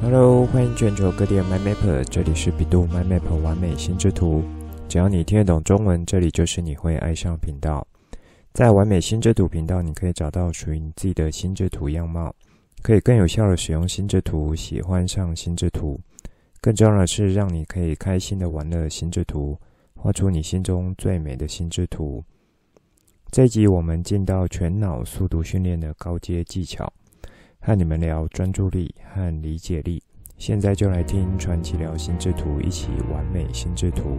Hello，欢迎全球各地的 My Map，这里是百度 MyMap 完美心智图。只要你听得懂中文，这里就是你会爱上频道。在完美心智图频道，你可以找到属于你自己的心智图样貌，可以更有效的使用心智图，喜欢上心智图。更重要的是，让你可以开心的玩乐心智图，画出你心中最美的心智图。这一集我们进到全脑速读训练的高阶技巧，和你们聊专注力和理解力。现在就来听传奇聊心智图，一起完美心智图。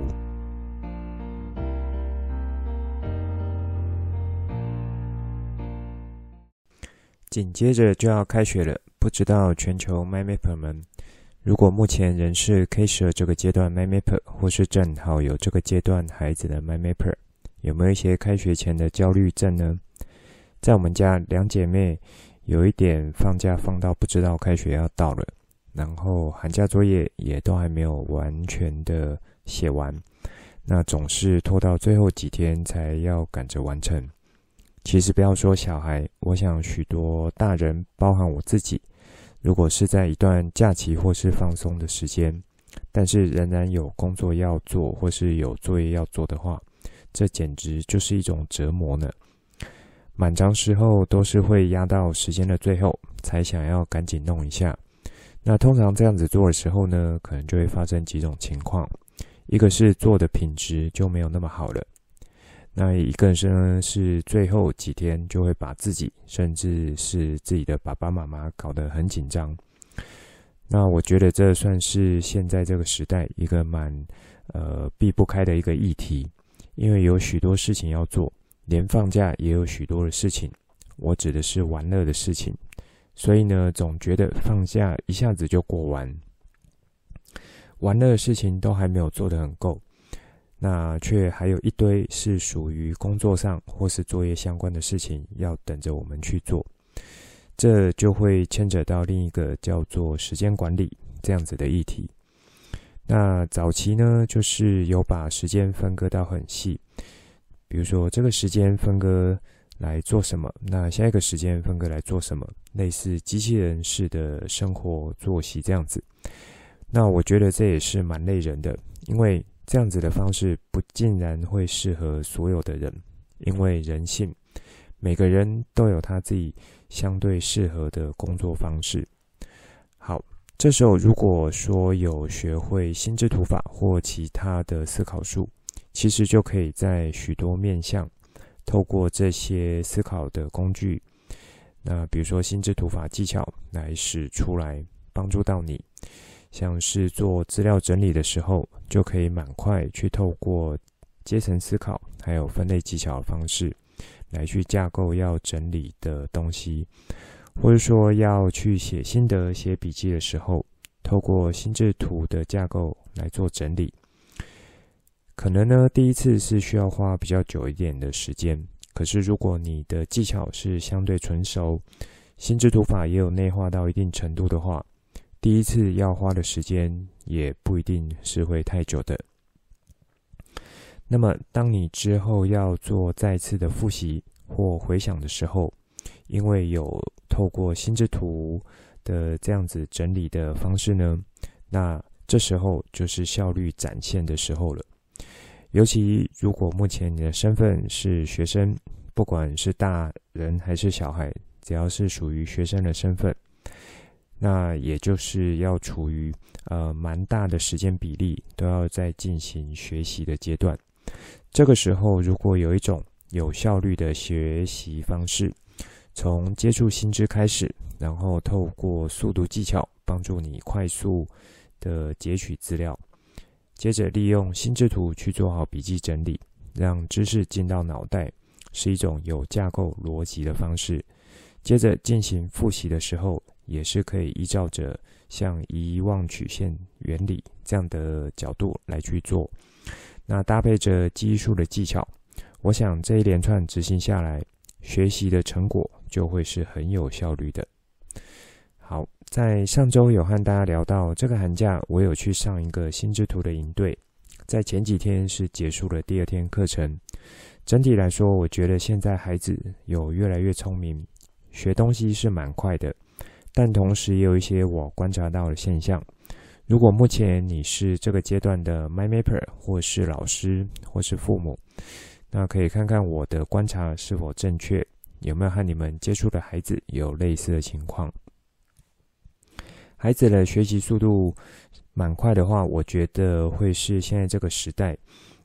紧接着就要开学了，不知道全球 MyMapper 们。如果目前仍是 K12 这个阶段 MyMapper，或是正好有这个阶段孩子的 MyMapper，有没有一些开学前的焦虑症呢？在我们家两姐妹有一点放假放到不知道开学要到了，然后寒假作业也都还没有完全的写完，那总是拖到最后几天才要赶着完成。其实不要说小孩，我想许多大人，包含我自己。如果是在一段假期或是放松的时间，但是仍然有工作要做或是有作业要做的话，这简直就是一种折磨呢。满长时候都是会压到时间的最后才想要赶紧弄一下。那通常这样子做的时候呢，可能就会发生几种情况：一个是做的品质就没有那么好了。那一个是呢，是最后几天就会把自己，甚至是自己的爸爸妈妈搞得很紧张。那我觉得这算是现在这个时代一个蛮呃避不开的一个议题，因为有许多事情要做，连放假也有许多的事情。我指的是玩乐的事情，所以呢，总觉得放假一下子就过完，玩乐的事情都还没有做得很够。那却还有一堆是属于工作上或是作业相关的事情要等着我们去做，这就会牵扯到另一个叫做时间管理这样子的议题。那早期呢，就是有把时间分割到很细，比如说这个时间分割来做什么，那下一个时间分割来做什么，类似机器人式的生活作息这样子。那我觉得这也是蛮累人的，因为。这样子的方式不尽然会适合所有的人，因为人性，每个人都有他自己相对适合的工作方式。好，这时候如果说有学会心智图法或其他的思考术，其实就可以在许多面向，透过这些思考的工具，那比如说心智图法技巧来使出来，帮助到你。像是做资料整理的时候，就可以蛮快去透过阶层思考，还有分类技巧的方式，来去架构要整理的东西，或者说要去写心得、写笔记的时候，透过心智图的架构来做整理。可能呢，第一次是需要花比较久一点的时间，可是如果你的技巧是相对纯熟，心智图法也有内化到一定程度的话。第一次要花的时间也不一定是会太久的。那么，当你之后要做再次的复习或回想的时候，因为有透过心智图的这样子整理的方式呢，那这时候就是效率展现的时候了。尤其如果目前你的身份是学生，不管是大人还是小孩，只要是属于学生的身份。那也就是要处于呃蛮大的时间比例都要在进行学习的阶段，这个时候如果有一种有效率的学习方式，从接触新知开始，然后透过速读技巧帮助你快速的截取资料，接着利用心智图去做好笔记整理，让知识进到脑袋，是一种有架构逻辑的方式。接着进行复习的时候，也是可以依照着像遗忘曲线原理这样的角度来去做，那搭配着记忆术的技巧，我想这一连串执行下来，学习的成果就会是很有效率的。好，在上周有和大家聊到，这个寒假我有去上一个心智图的营队，在前几天是结束了第二天课程。整体来说，我觉得现在孩子有越来越聪明，学东西是蛮快的。但同时也有一些我观察到的现象。如果目前你是这个阶段的 MyMapper，或是老师，或是父母，那可以看看我的观察是否正确，有没有和你们接触的孩子有类似的情况。孩子的学习速度蛮快的话，我觉得会是现在这个时代，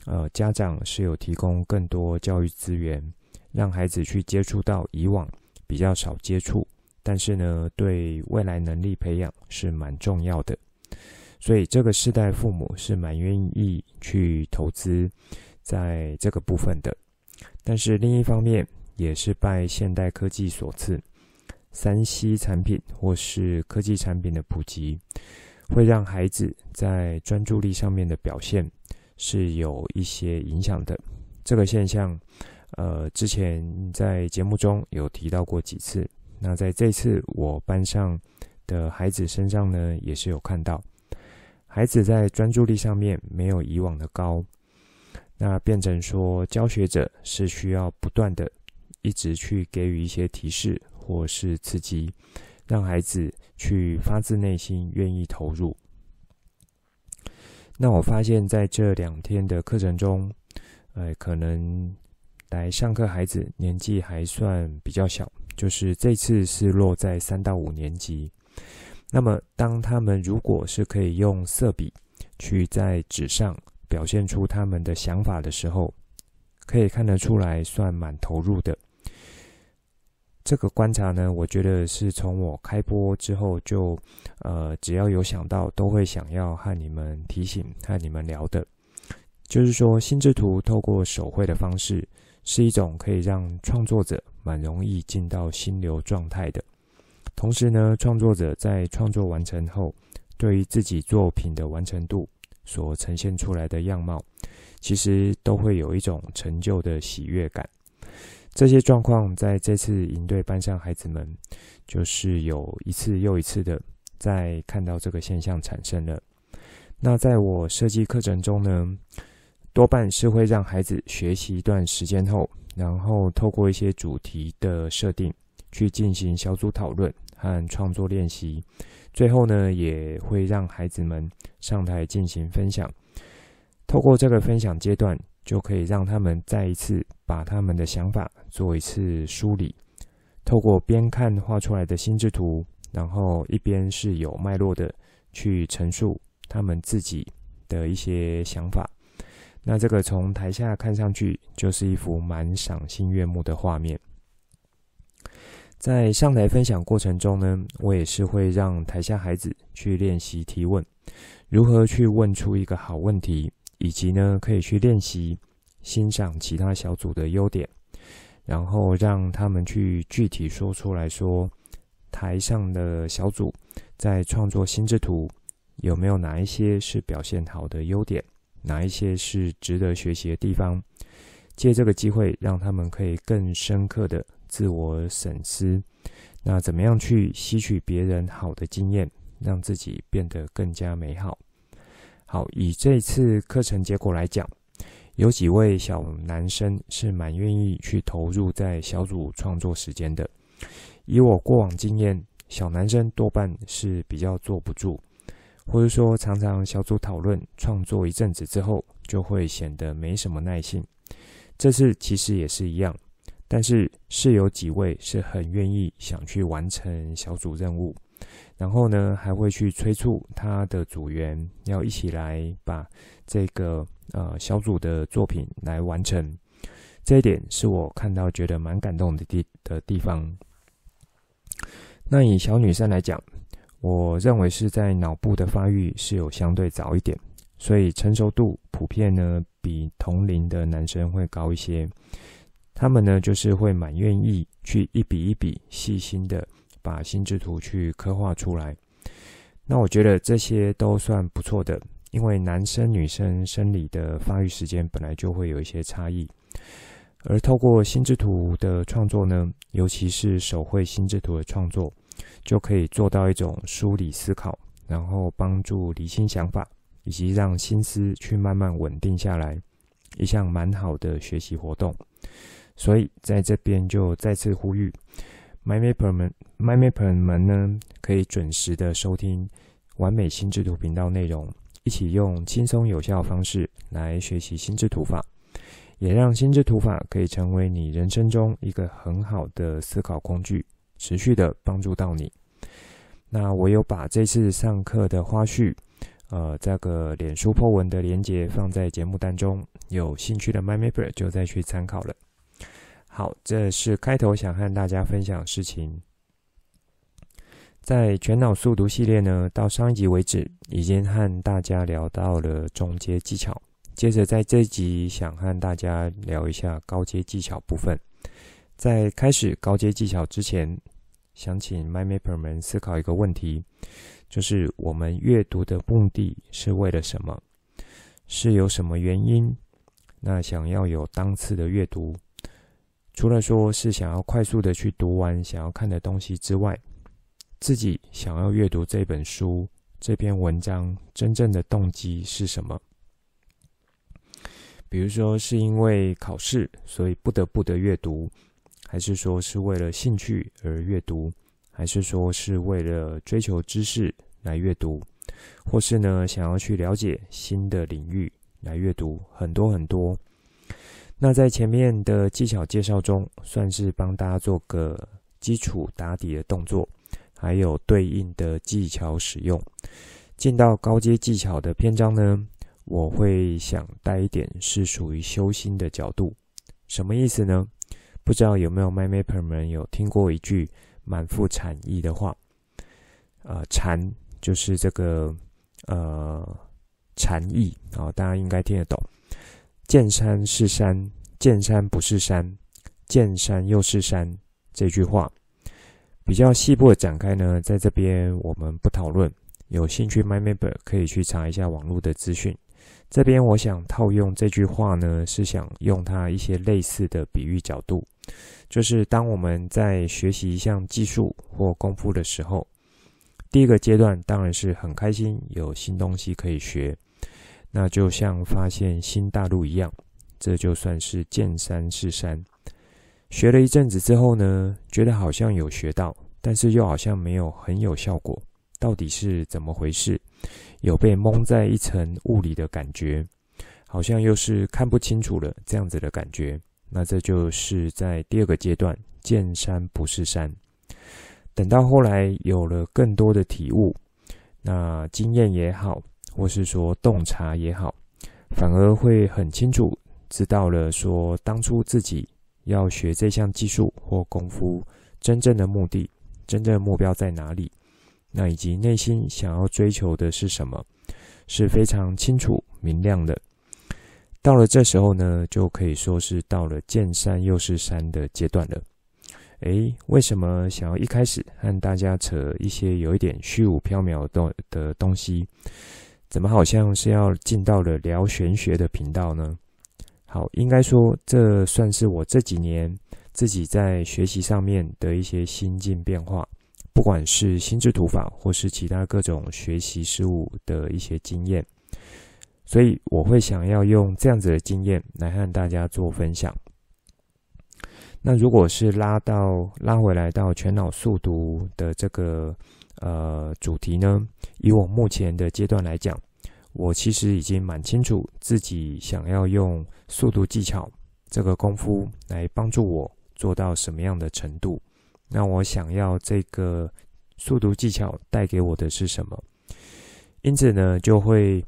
呃，家长是有提供更多教育资源，让孩子去接触到以往比较少接触，但是呢，对未来能力培养是蛮重要的。所以这个世代父母是蛮愿意去投资在这个部分的，但是另一方面也是拜现代科技所赐，3C 产品或是科技产品的普及，会让孩子在专注力上面的表现是有一些影响的。这个现象，呃，之前在节目中有提到过几次，那在这次我班上的孩子身上呢，也是有看到。孩子在专注力上面没有以往的高，那变成说教学者是需要不断的一直去给予一些提示或是刺激，让孩子去发自内心愿意投入。那我发现在这两天的课程中，呃，可能来上课孩子年纪还算比较小，就是这次是落在三到五年级。那么，当他们如果是可以用色笔去在纸上表现出他们的想法的时候，可以看得出来算蛮投入的。这个观察呢，我觉得是从我开播之后就，呃，只要有想到，都会想要和你们提醒、和你们聊的，就是说，心智图透过手绘的方式，是一种可以让创作者蛮容易进到心流状态的。同时呢，创作者在创作完成后，对于自己作品的完成度所呈现出来的样貌，其实都会有一种成就的喜悦感。这些状况在这次营队班上孩子们，就是有一次又一次的在看到这个现象产生了。那在我设计课程中呢，多半是会让孩子学习一段时间后，然后透过一些主题的设定，去进行小组讨论。和创作练习，最后呢，也会让孩子们上台进行分享。透过这个分享阶段，就可以让他们再一次把他们的想法做一次梳理。透过边看画出来的心智图，然后一边是有脉络的去陈述他们自己的一些想法。那这个从台下看上去，就是一幅蛮赏心悦目的画面。在上台分享过程中呢，我也是会让台下孩子去练习提问，如何去问出一个好问题，以及呢可以去练习欣赏其他小组的优点，然后让他们去具体说出来说，台上的小组在创作心智图有没有哪一些是表现好的优点，哪一些是值得学习的地方，借这个机会让他们可以更深刻的。自我审思，那怎么样去吸取别人好的经验，让自己变得更加美好？好，以这次课程结果来讲，有几位小男生是蛮愿意去投入在小组创作时间的。以我过往经验，小男生多半是比较坐不住，或者说常常小组讨论创作一阵子之后，就会显得没什么耐性。这次其实也是一样。但是是有几位是很愿意想去完成小组任务，然后呢，还会去催促他的组员要一起来把这个呃小组的作品来完成。这一点是我看到觉得蛮感动的地的地方。那以小女生来讲，我认为是在脑部的发育是有相对早一点，所以成熟度普遍呢比同龄的男生会高一些。他们呢，就是会蛮愿意去一笔一笔细心的把心智图去刻画出来。那我觉得这些都算不错的，因为男生女生生理的发育时间本来就会有一些差异，而透过心智图的创作呢，尤其是手绘心智图的创作，就可以做到一种梳理思考，然后帮助理清想法，以及让心思去慢慢稳定下来，一项蛮好的学习活动。所以在这边就再次呼吁，MyMapper 们，MyMapper 们呢，可以准时的收听完美心智图频道内容，一起用轻松有效的方式来学习心智图法，也让心智图法可以成为你人生中一个很好的思考工具，持续的帮助到你。那我有把这次上课的花絮。呃，这个脸书 po 文的连接放在节目当中，有兴趣的 MyMapper 就再去参考了。好，这是开头想和大家分享事情。在全脑速读系列呢，到上一集为止，已经和大家聊到了中阶技巧。接着在这集，想和大家聊一下高阶技巧部分。在开始高阶技巧之前，想请 MyMapper 们思考一个问题。就是我们阅读的目的是为了什么？是有什么原因？那想要有当次的阅读，除了说是想要快速的去读完想要看的东西之外，自己想要阅读这本书、这篇文章真正的动机是什么？比如说是因为考试，所以不得不的阅读，还是说是为了兴趣而阅读？还是说是为了追求知识来阅读，或是呢想要去了解新的领域来阅读，很多很多。那在前面的技巧介绍中，算是帮大家做个基础打底的动作，还有对应的技巧使用。进到高阶技巧的篇章呢，我会想带一点是属于修心的角度。什么意思呢？不知道有没有 MyMapper 们有听过一句？满腹禅意的话，呃，禅就是这个呃禅意啊，大家应该听得懂。见山是山，见山不是山，见山又是山。这句话比较细部的展开呢，在这边我们不讨论。有兴趣 My Member 可以去查一下网络的资讯。这边我想套用这句话呢，是想用它一些类似的比喻角度。就是当我们在学习一项技术或功夫的时候，第一个阶段当然是很开心，有新东西可以学，那就像发现新大陆一样，这就算是见山是山。学了一阵子之后呢，觉得好像有学到，但是又好像没有很有效果，到底是怎么回事？有被蒙在一层雾里的感觉，好像又是看不清楚了这样子的感觉。那这就是在第二个阶段，见山不是山。等到后来有了更多的体悟，那经验也好，或是说洞察也好，反而会很清楚知道了说，当初自己要学这项技术或功夫，真正的目的、真正目标在哪里？那以及内心想要追求的是什么，是非常清楚明亮的。到了这时候呢，就可以说是到了见山又是山的阶段了。诶，为什么想要一开始和大家扯一些有一点虚无缥缈的的东西？怎么好像是要进到了聊玄学的频道呢？好，应该说这算是我这几年自己在学习上面的一些心境变化，不管是心智图法或是其他各种学习事物的一些经验。所以我会想要用这样子的经验来和大家做分享。那如果是拉到拉回来到全脑速读的这个呃主题呢，以我目前的阶段来讲，我其实已经蛮清楚自己想要用速读技巧这个功夫来帮助我做到什么样的程度。那我想要这个速读技巧带给我的是什么？因此呢，就会。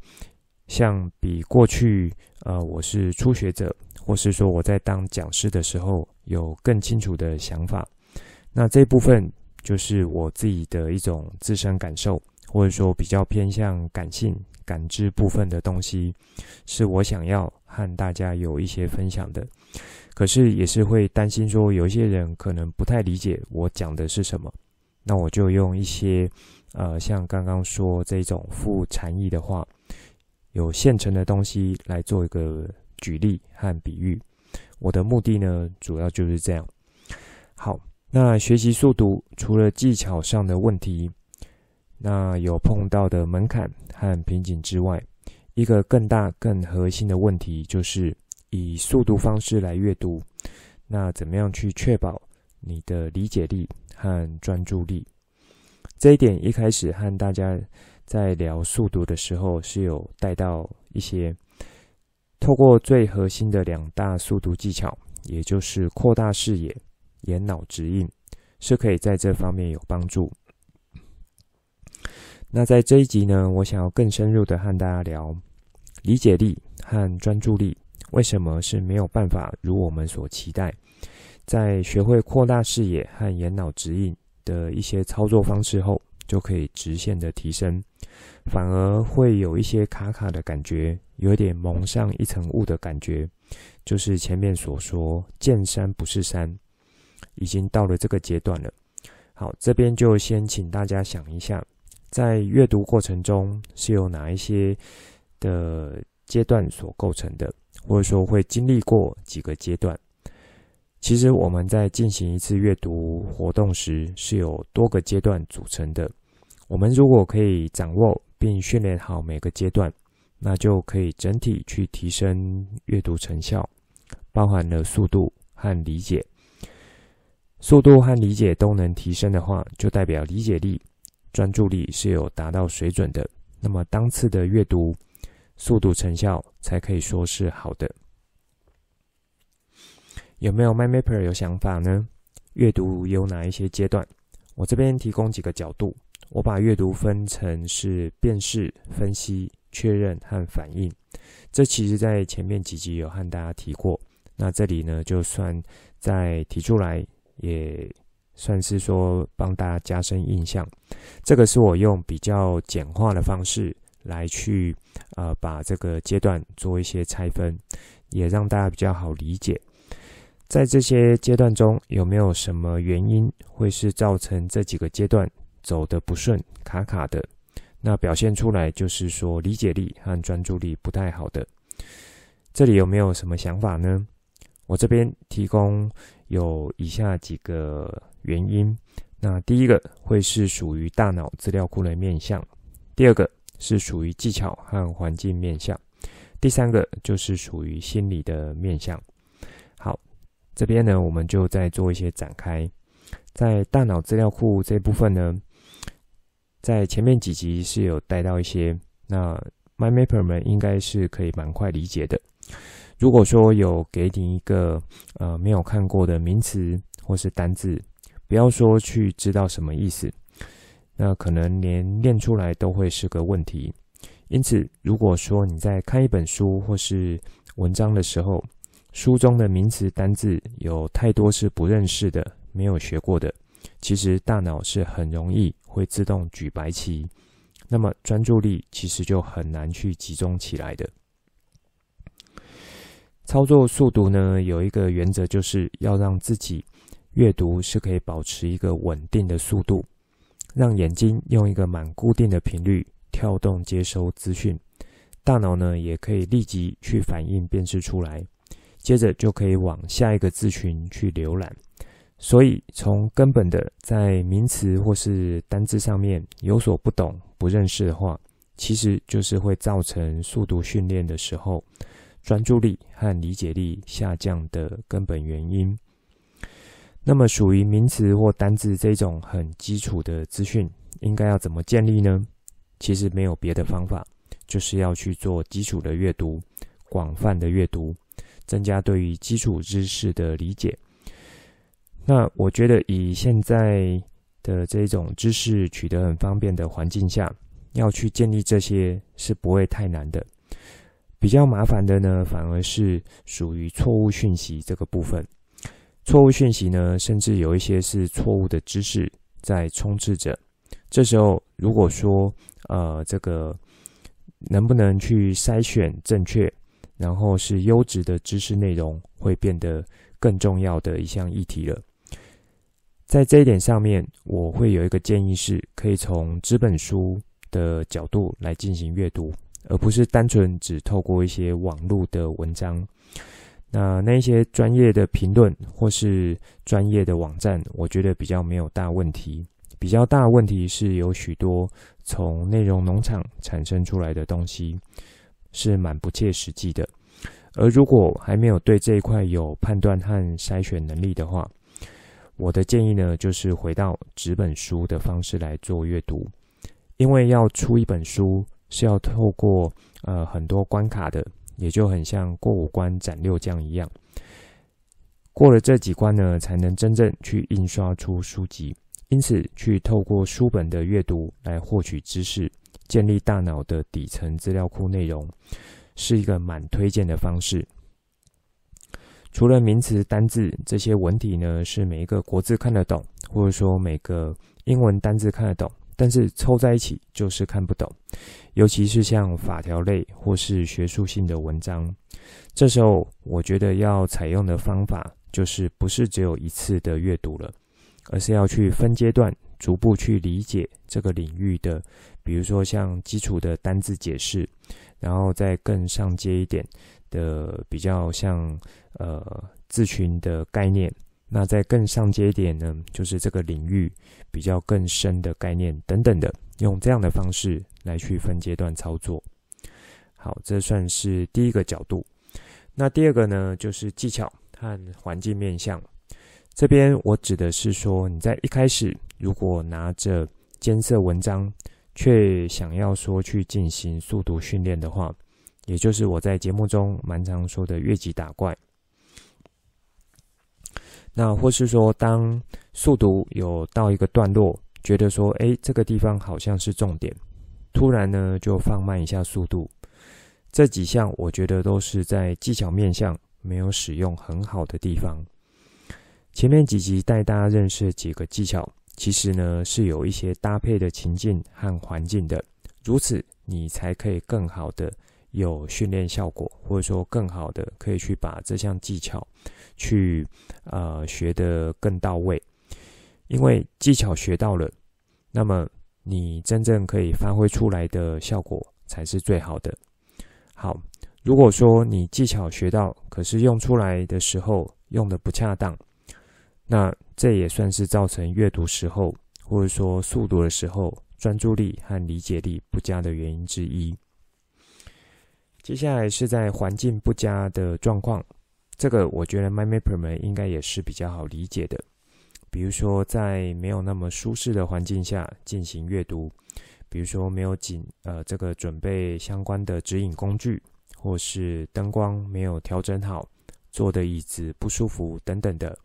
像比过去，呃，我是初学者，或是说我在当讲师的时候，有更清楚的想法。那这部分就是我自己的一种自身感受，或者说比较偏向感性、感知部分的东西，是我想要和大家有一些分享的。可是也是会担心说，有一些人可能不太理解我讲的是什么，那我就用一些，呃，像刚刚说这种富禅意的话。有现成的东西来做一个举例和比喻，我的目的呢，主要就是这样。好，那学习速读除了技巧上的问题，那有碰到的门槛和瓶颈之外，一个更大、更核心的问题就是以速读方式来阅读，那怎么样去确保你的理解力和专注力。这一点一开始和大家在聊速读的时候是有带到一些，透过最核心的两大速读技巧，也就是扩大视野、眼脑直印，是可以在这方面有帮助。那在这一集呢，我想要更深入的和大家聊理解力和专注力，为什么是没有办法如我们所期待，在学会扩大视野和眼脑直印的一些操作方式后，就可以直线的提升，反而会有一些卡卡的感觉，有点蒙上一层雾的感觉，就是前面所说见山不是山，已经到了这个阶段了。好，这边就先请大家想一下，在阅读过程中是由哪一些的阶段所构成的，或者说会经历过几个阶段。其实我们在进行一次阅读活动时，是有多个阶段组成的。我们如果可以掌握并训练好每个阶段，那就可以整体去提升阅读成效，包含了速度和理解。速度和理解都能提升的话，就代表理解力、专注力是有达到水准的。那么当次的阅读速度成效才可以说是好的。有没有 MyMapper 有想法呢？阅读有哪一些阶段？我这边提供几个角度。我把阅读分成是辨识、分析、确认和反应。这其实在前面几集有和大家提过。那这里呢，就算再提出来，也算是说帮大家加深印象。这个是我用比较简化的方式来去呃把这个阶段做一些拆分，也让大家比较好理解。在这些阶段中，有没有什么原因会是造成这几个阶段走得不顺、卡卡的？那表现出来就是说理解力和专注力不太好的。这里有没有什么想法呢？我这边提供有以下几个原因。那第一个会是属于大脑资料库的面向，第二个是属于技巧和环境面向，第三个就是属于心理的面向。好这边呢，我们就再做一些展开。在大脑资料库这部分呢，在前面几集是有带到一些，那 My Mapper 们应该是可以蛮快理解的。如果说有给你一个呃没有看过的名词或是单字，不要说去知道什么意思，那可能连念出来都会是个问题。因此，如果说你在看一本书或是文章的时候，书中的名词单字有太多是不认识的，没有学过的，其实大脑是很容易会自动举白旗，那么专注力其实就很难去集中起来的。操作速读呢，有一个原则，就是要让自己阅读是可以保持一个稳定的速度，让眼睛用一个蛮固定的频率跳动接收资讯，大脑呢也可以立即去反应辨识出来。接着就可以往下一个字群去浏览，所以从根本的在名词或是单字上面有所不懂、不认识的话，其实就是会造成速读训练的时候专注力和理解力下降的根本原因。那么属于名词或单字这种很基础的资讯，应该要怎么建立呢？其实没有别的方法，就是要去做基础的阅读，广泛的阅读。增加对于基础知识的理解。那我觉得以现在的这种知识取得很方便的环境下，要去建立这些是不会太难的。比较麻烦的呢，反而是属于错误讯息这个部分。错误讯息呢，甚至有一些是错误的知识在充斥着。这时候，如果说呃这个能不能去筛选正确？然后是优质的知识内容会变得更重要的一项议题了。在这一点上面，我会有一个建议是，可以从纸本书的角度来进行阅读，而不是单纯只透过一些网络的文章。那那些专业的评论或是专业的网站，我觉得比较没有大问题。比较大问题是有许多从内容农场产生出来的东西。是蛮不切实际的，而如果还没有对这一块有判断和筛选能力的话，我的建议呢，就是回到纸本书的方式来做阅读，因为要出一本书是要透过呃很多关卡的，也就很像过五关斩六将一样，过了这几关呢，才能真正去印刷出书籍。因此，去透过书本的阅读来获取知识，建立大脑的底层资料库内容，是一个蛮推荐的方式。除了名词、单字这些文体呢，是每一个国字看得懂，或者说每个英文单字看得懂，但是凑在一起就是看不懂。尤其是像法条类或是学术性的文章，这时候我觉得要采用的方法就是不是只有一次的阅读了，而是要去分阶段逐步去理解这个领域的，比如说像基础的单字解释，然后再更上阶一点的比较像。呃，字群的概念，那在更上阶点呢，就是这个领域比较更深的概念等等的，用这样的方式来去分阶段操作。好，这算是第一个角度。那第二个呢，就是技巧和环境面向。这边我指的是说，你在一开始如果拿着艰涩文章，却想要说去进行速读训练的话，也就是我在节目中蛮常说的越级打怪。那或是说，当速读有到一个段落，觉得说，诶，这个地方好像是重点，突然呢就放慢一下速度。这几项我觉得都是在技巧面向没有使用很好的地方。前面几集带大家认识几个技巧，其实呢是有一些搭配的情境和环境的，如此你才可以更好的有训练效果，或者说更好的可以去把这项技巧。去呃学得更到位，因为技巧学到了，那么你真正可以发挥出来的效果才是最好的。好，如果说你技巧学到，可是用出来的时候用得不恰当，那这也算是造成阅读时候或者说速读的时候专注力和理解力不佳的原因之一。接下来是在环境不佳的状况。这个我觉得 MindMapper 们应该也是比较好理解的，比如说在没有那么舒适的环境下进行阅读，比如说没有紧呃这个准备相关的指引工具，或是灯光没有调整好，坐的椅子不舒服等等的，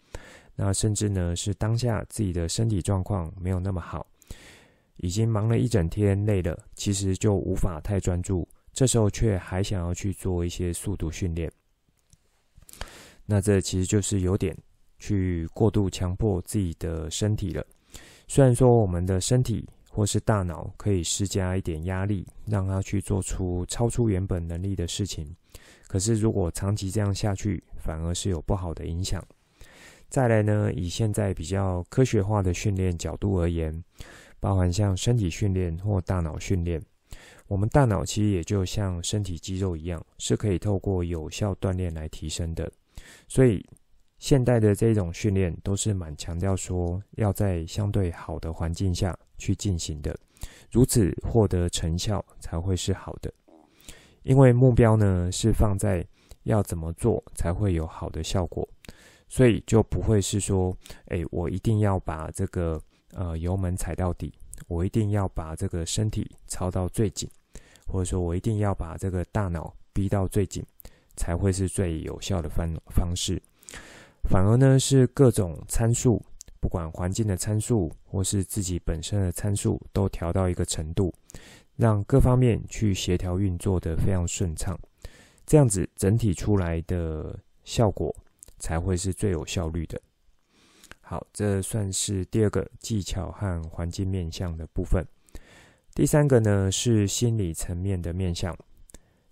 那甚至呢是当下自己的身体状况没有那么好，已经忙了一整天累了，其实就无法太专注，这时候却还想要去做一些速度训练。那这其实就是有点去过度强迫自己的身体了。虽然说我们的身体或是大脑可以施加一点压力，让它去做出超出原本能力的事情，可是如果长期这样下去，反而是有不好的影响。再来呢，以现在比较科学化的训练角度而言，包含像身体训练或大脑训练，我们大脑其实也就像身体肌肉一样，是可以透过有效锻炼来提升的。所以，现代的这种训练都是蛮强调说要在相对好的环境下去进行的，如此获得成效才会是好的。因为目标呢是放在要怎么做才会有好的效果，所以就不会是说，诶，我一定要把这个呃油门踩到底，我一定要把这个身体操到最紧，或者说我一定要把这个大脑逼到最紧。才会是最有效的方方式，反而呢是各种参数，不管环境的参数或是自己本身的参数，都调到一个程度，让各方面去协调运作的非常顺畅，这样子整体出来的效果才会是最有效率的。好，这算是第二个技巧和环境面向的部分。第三个呢是心理层面的面向。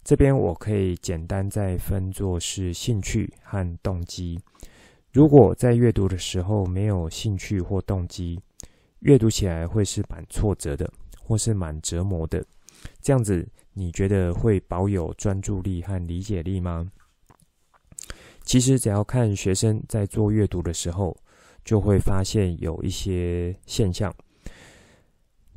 这边我可以简单再分作是兴趣和动机。如果在阅读的时候没有兴趣或动机，阅读起来会是蛮挫折的，或是蛮折磨的。这样子，你觉得会保有专注力和理解力吗？其实，只要看学生在做阅读的时候，就会发现有一些现象。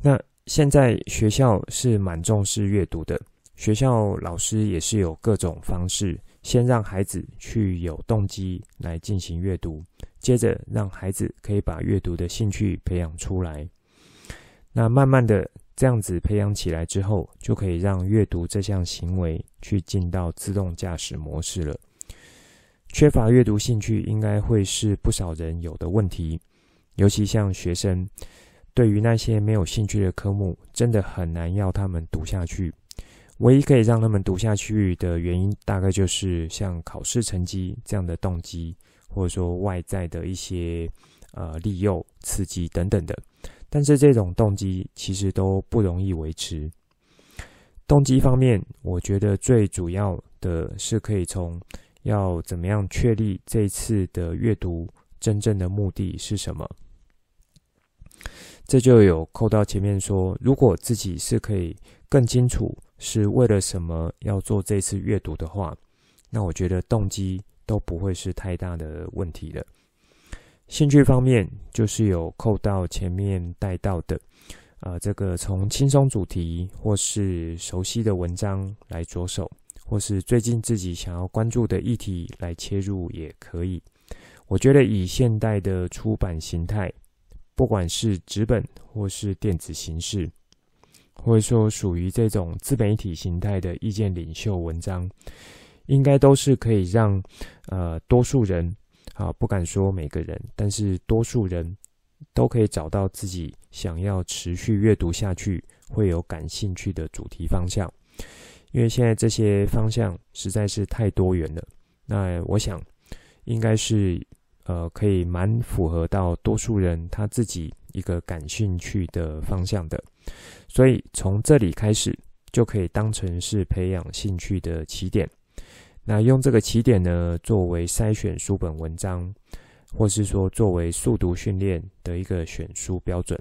那现在学校是蛮重视阅读的。学校老师也是有各种方式，先让孩子去有动机来进行阅读，接着让孩子可以把阅读的兴趣培养出来。那慢慢的这样子培养起来之后，就可以让阅读这项行为去进到自动驾驶模式了。缺乏阅读兴趣，应该会是不少人有的问题，尤其像学生，对于那些没有兴趣的科目，真的很难要他们读下去。唯一可以让他们读下去的原因，大概就是像考试成绩这样的动机，或者说外在的一些呃利诱、刺激等等的。但是这种动机其实都不容易维持。动机方面，我觉得最主要的是可以从要怎么样确立这次的阅读真正的目的是什么。这就有扣到前面说，如果自己是可以更清楚。是为了什么要做这次阅读的话，那我觉得动机都不会是太大的问题了。兴趣方面，就是有扣到前面带到的，呃，这个从轻松主题或是熟悉的文章来着手，或是最近自己想要关注的议题来切入也可以。我觉得以现代的出版形态，不管是纸本或是电子形式。或者说属于这种自媒体形态的意见领袖文章，应该都是可以让呃多数人啊，不敢说每个人，但是多数人都可以找到自己想要持续阅读下去、会有感兴趣的主题方向。因为现在这些方向实在是太多元了，那我想应该是呃可以蛮符合到多数人他自己一个感兴趣的方向的。所以从这里开始，就可以当成是培养兴趣的起点。那用这个起点呢，作为筛选书本文章，或是说作为速读训练的一个选书标准。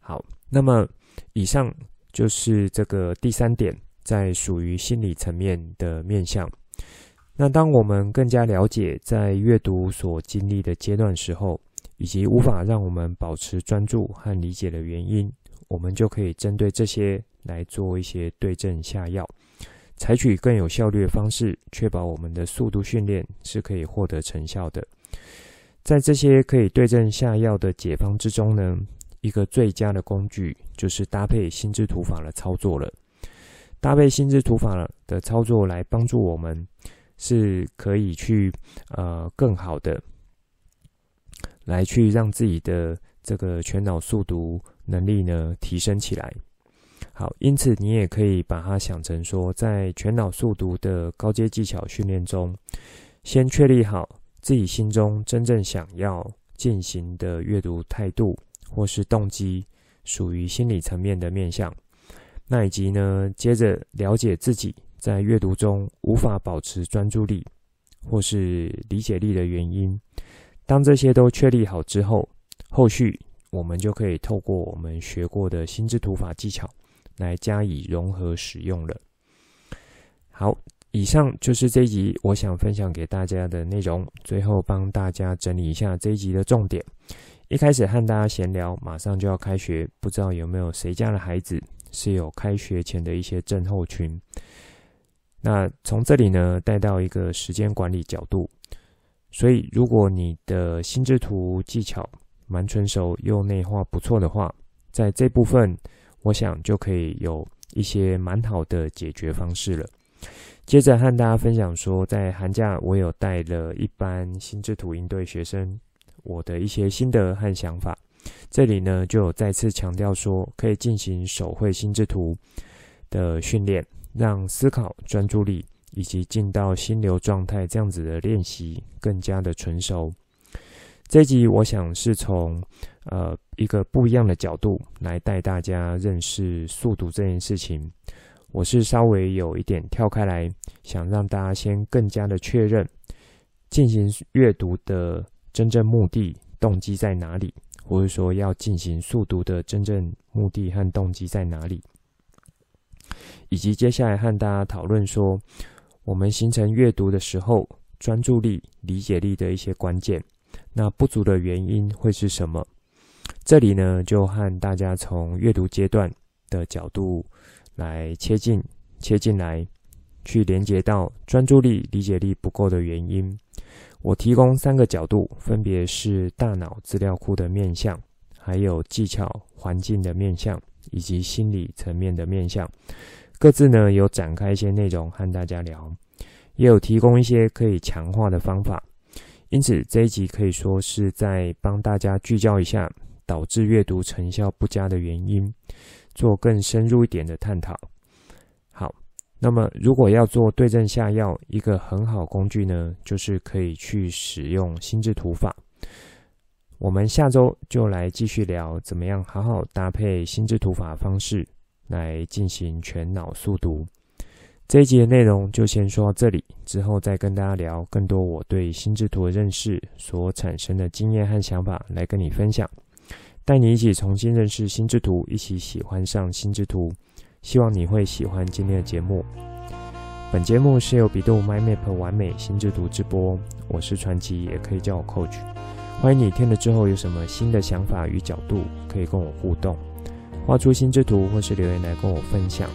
好，那么以上就是这个第三点，在属于心理层面的面向。那当我们更加了解在阅读所经历的阶段时候，以及无法让我们保持专注和理解的原因。我们就可以针对这些来做一些对症下药，采取更有效率的方式，确保我们的速度训练是可以获得成效的。在这些可以对症下药的解方之中呢，一个最佳的工具就是搭配心智图法的操作了。搭配心智图法的操作来帮助我们，是可以去呃更好的来去让自己的这个全脑速读。能力呢提升起来，好，因此你也可以把它想成说，在全脑速读的高阶技巧训练中，先确立好自己心中真正想要进行的阅读态度或是动机，属于心理层面的面向。那以及呢，接着了解自己在阅读中无法保持专注力或是理解力的原因。当这些都确立好之后，后续。我们就可以透过我们学过的心智图法技巧来加以融合使用了。好，以上就是这一集我想分享给大家的内容。最后帮大家整理一下这一集的重点。一开始和大家闲聊，马上就要开学，不知道有没有谁家的孩子是有开学前的一些症候群？那从这里呢，带到一个时间管理角度。所以，如果你的心智图技巧，蛮纯熟又内化不错的话，在这部分，我想就可以有一些蛮好的解决方式了。接着和大家分享说，在寒假我有带了一班心智图应对学生，我的一些心得和想法。这里呢，就再次强调说，可以进行手绘心智图的训练，让思考、专注力以及进到心流状态这样子的练习更加的纯熟。这一集我想是从呃一个不一样的角度来带大家认识速读这件事情。我是稍微有一点跳开来，想让大家先更加的确认进行阅读的真正目的动机在哪里，或者说要进行速读的真正目的和动机在哪里，以及接下来和大家讨论说我们形成阅读的时候专注力、理解力的一些关键。那不足的原因会是什么？这里呢，就和大家从阅读阶段的角度来切进、切进来，去连接到专注力、理解力不够的原因。我提供三个角度，分别是大脑资料库的面向，还有技巧环境的面向，以及心理层面的面向。各自呢有展开一些内容和大家聊，也有提供一些可以强化的方法。因此这一集可以说是在帮大家聚焦一下导致阅读成效不佳的原因，做更深入一点的探讨。好。那么，如果要做对症下药，一个很好工具呢，就是可以去使用心智图法。我们下周就来继续聊，怎么样好好搭配心智图法方式来进行全脑速读。这一集的内容就先说到这里，之后再跟大家聊更多我对心智图的认识所产生的经验和想法来跟你分享，带你一起重新认识心智图，一起喜欢上心智图。希望你会喜欢今天的节目。本节目是由比度 My Map 完美心智图直播，我是传奇，也可以叫我 Coach。欢迎你听了之后有什么新的想法与角度，可以跟我互动，画出心智图或是留言来跟我分享。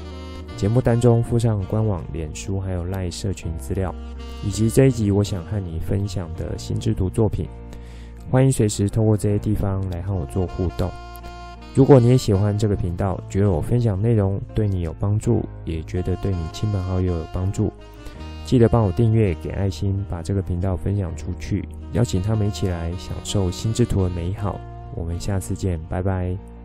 节目单中附上官网、脸书还有 LINE 社群资料，以及这一集我想和你分享的心智图作品。欢迎随时透过这些地方来和我做互动。如果你也喜欢这个频道，觉得我分享内容对你有帮助，也觉得对你亲朋好友有帮助，记得帮我订阅、给爱心，把这个频道分享出去，邀请他们一起来享受心智图的美好。我们下次见，拜拜。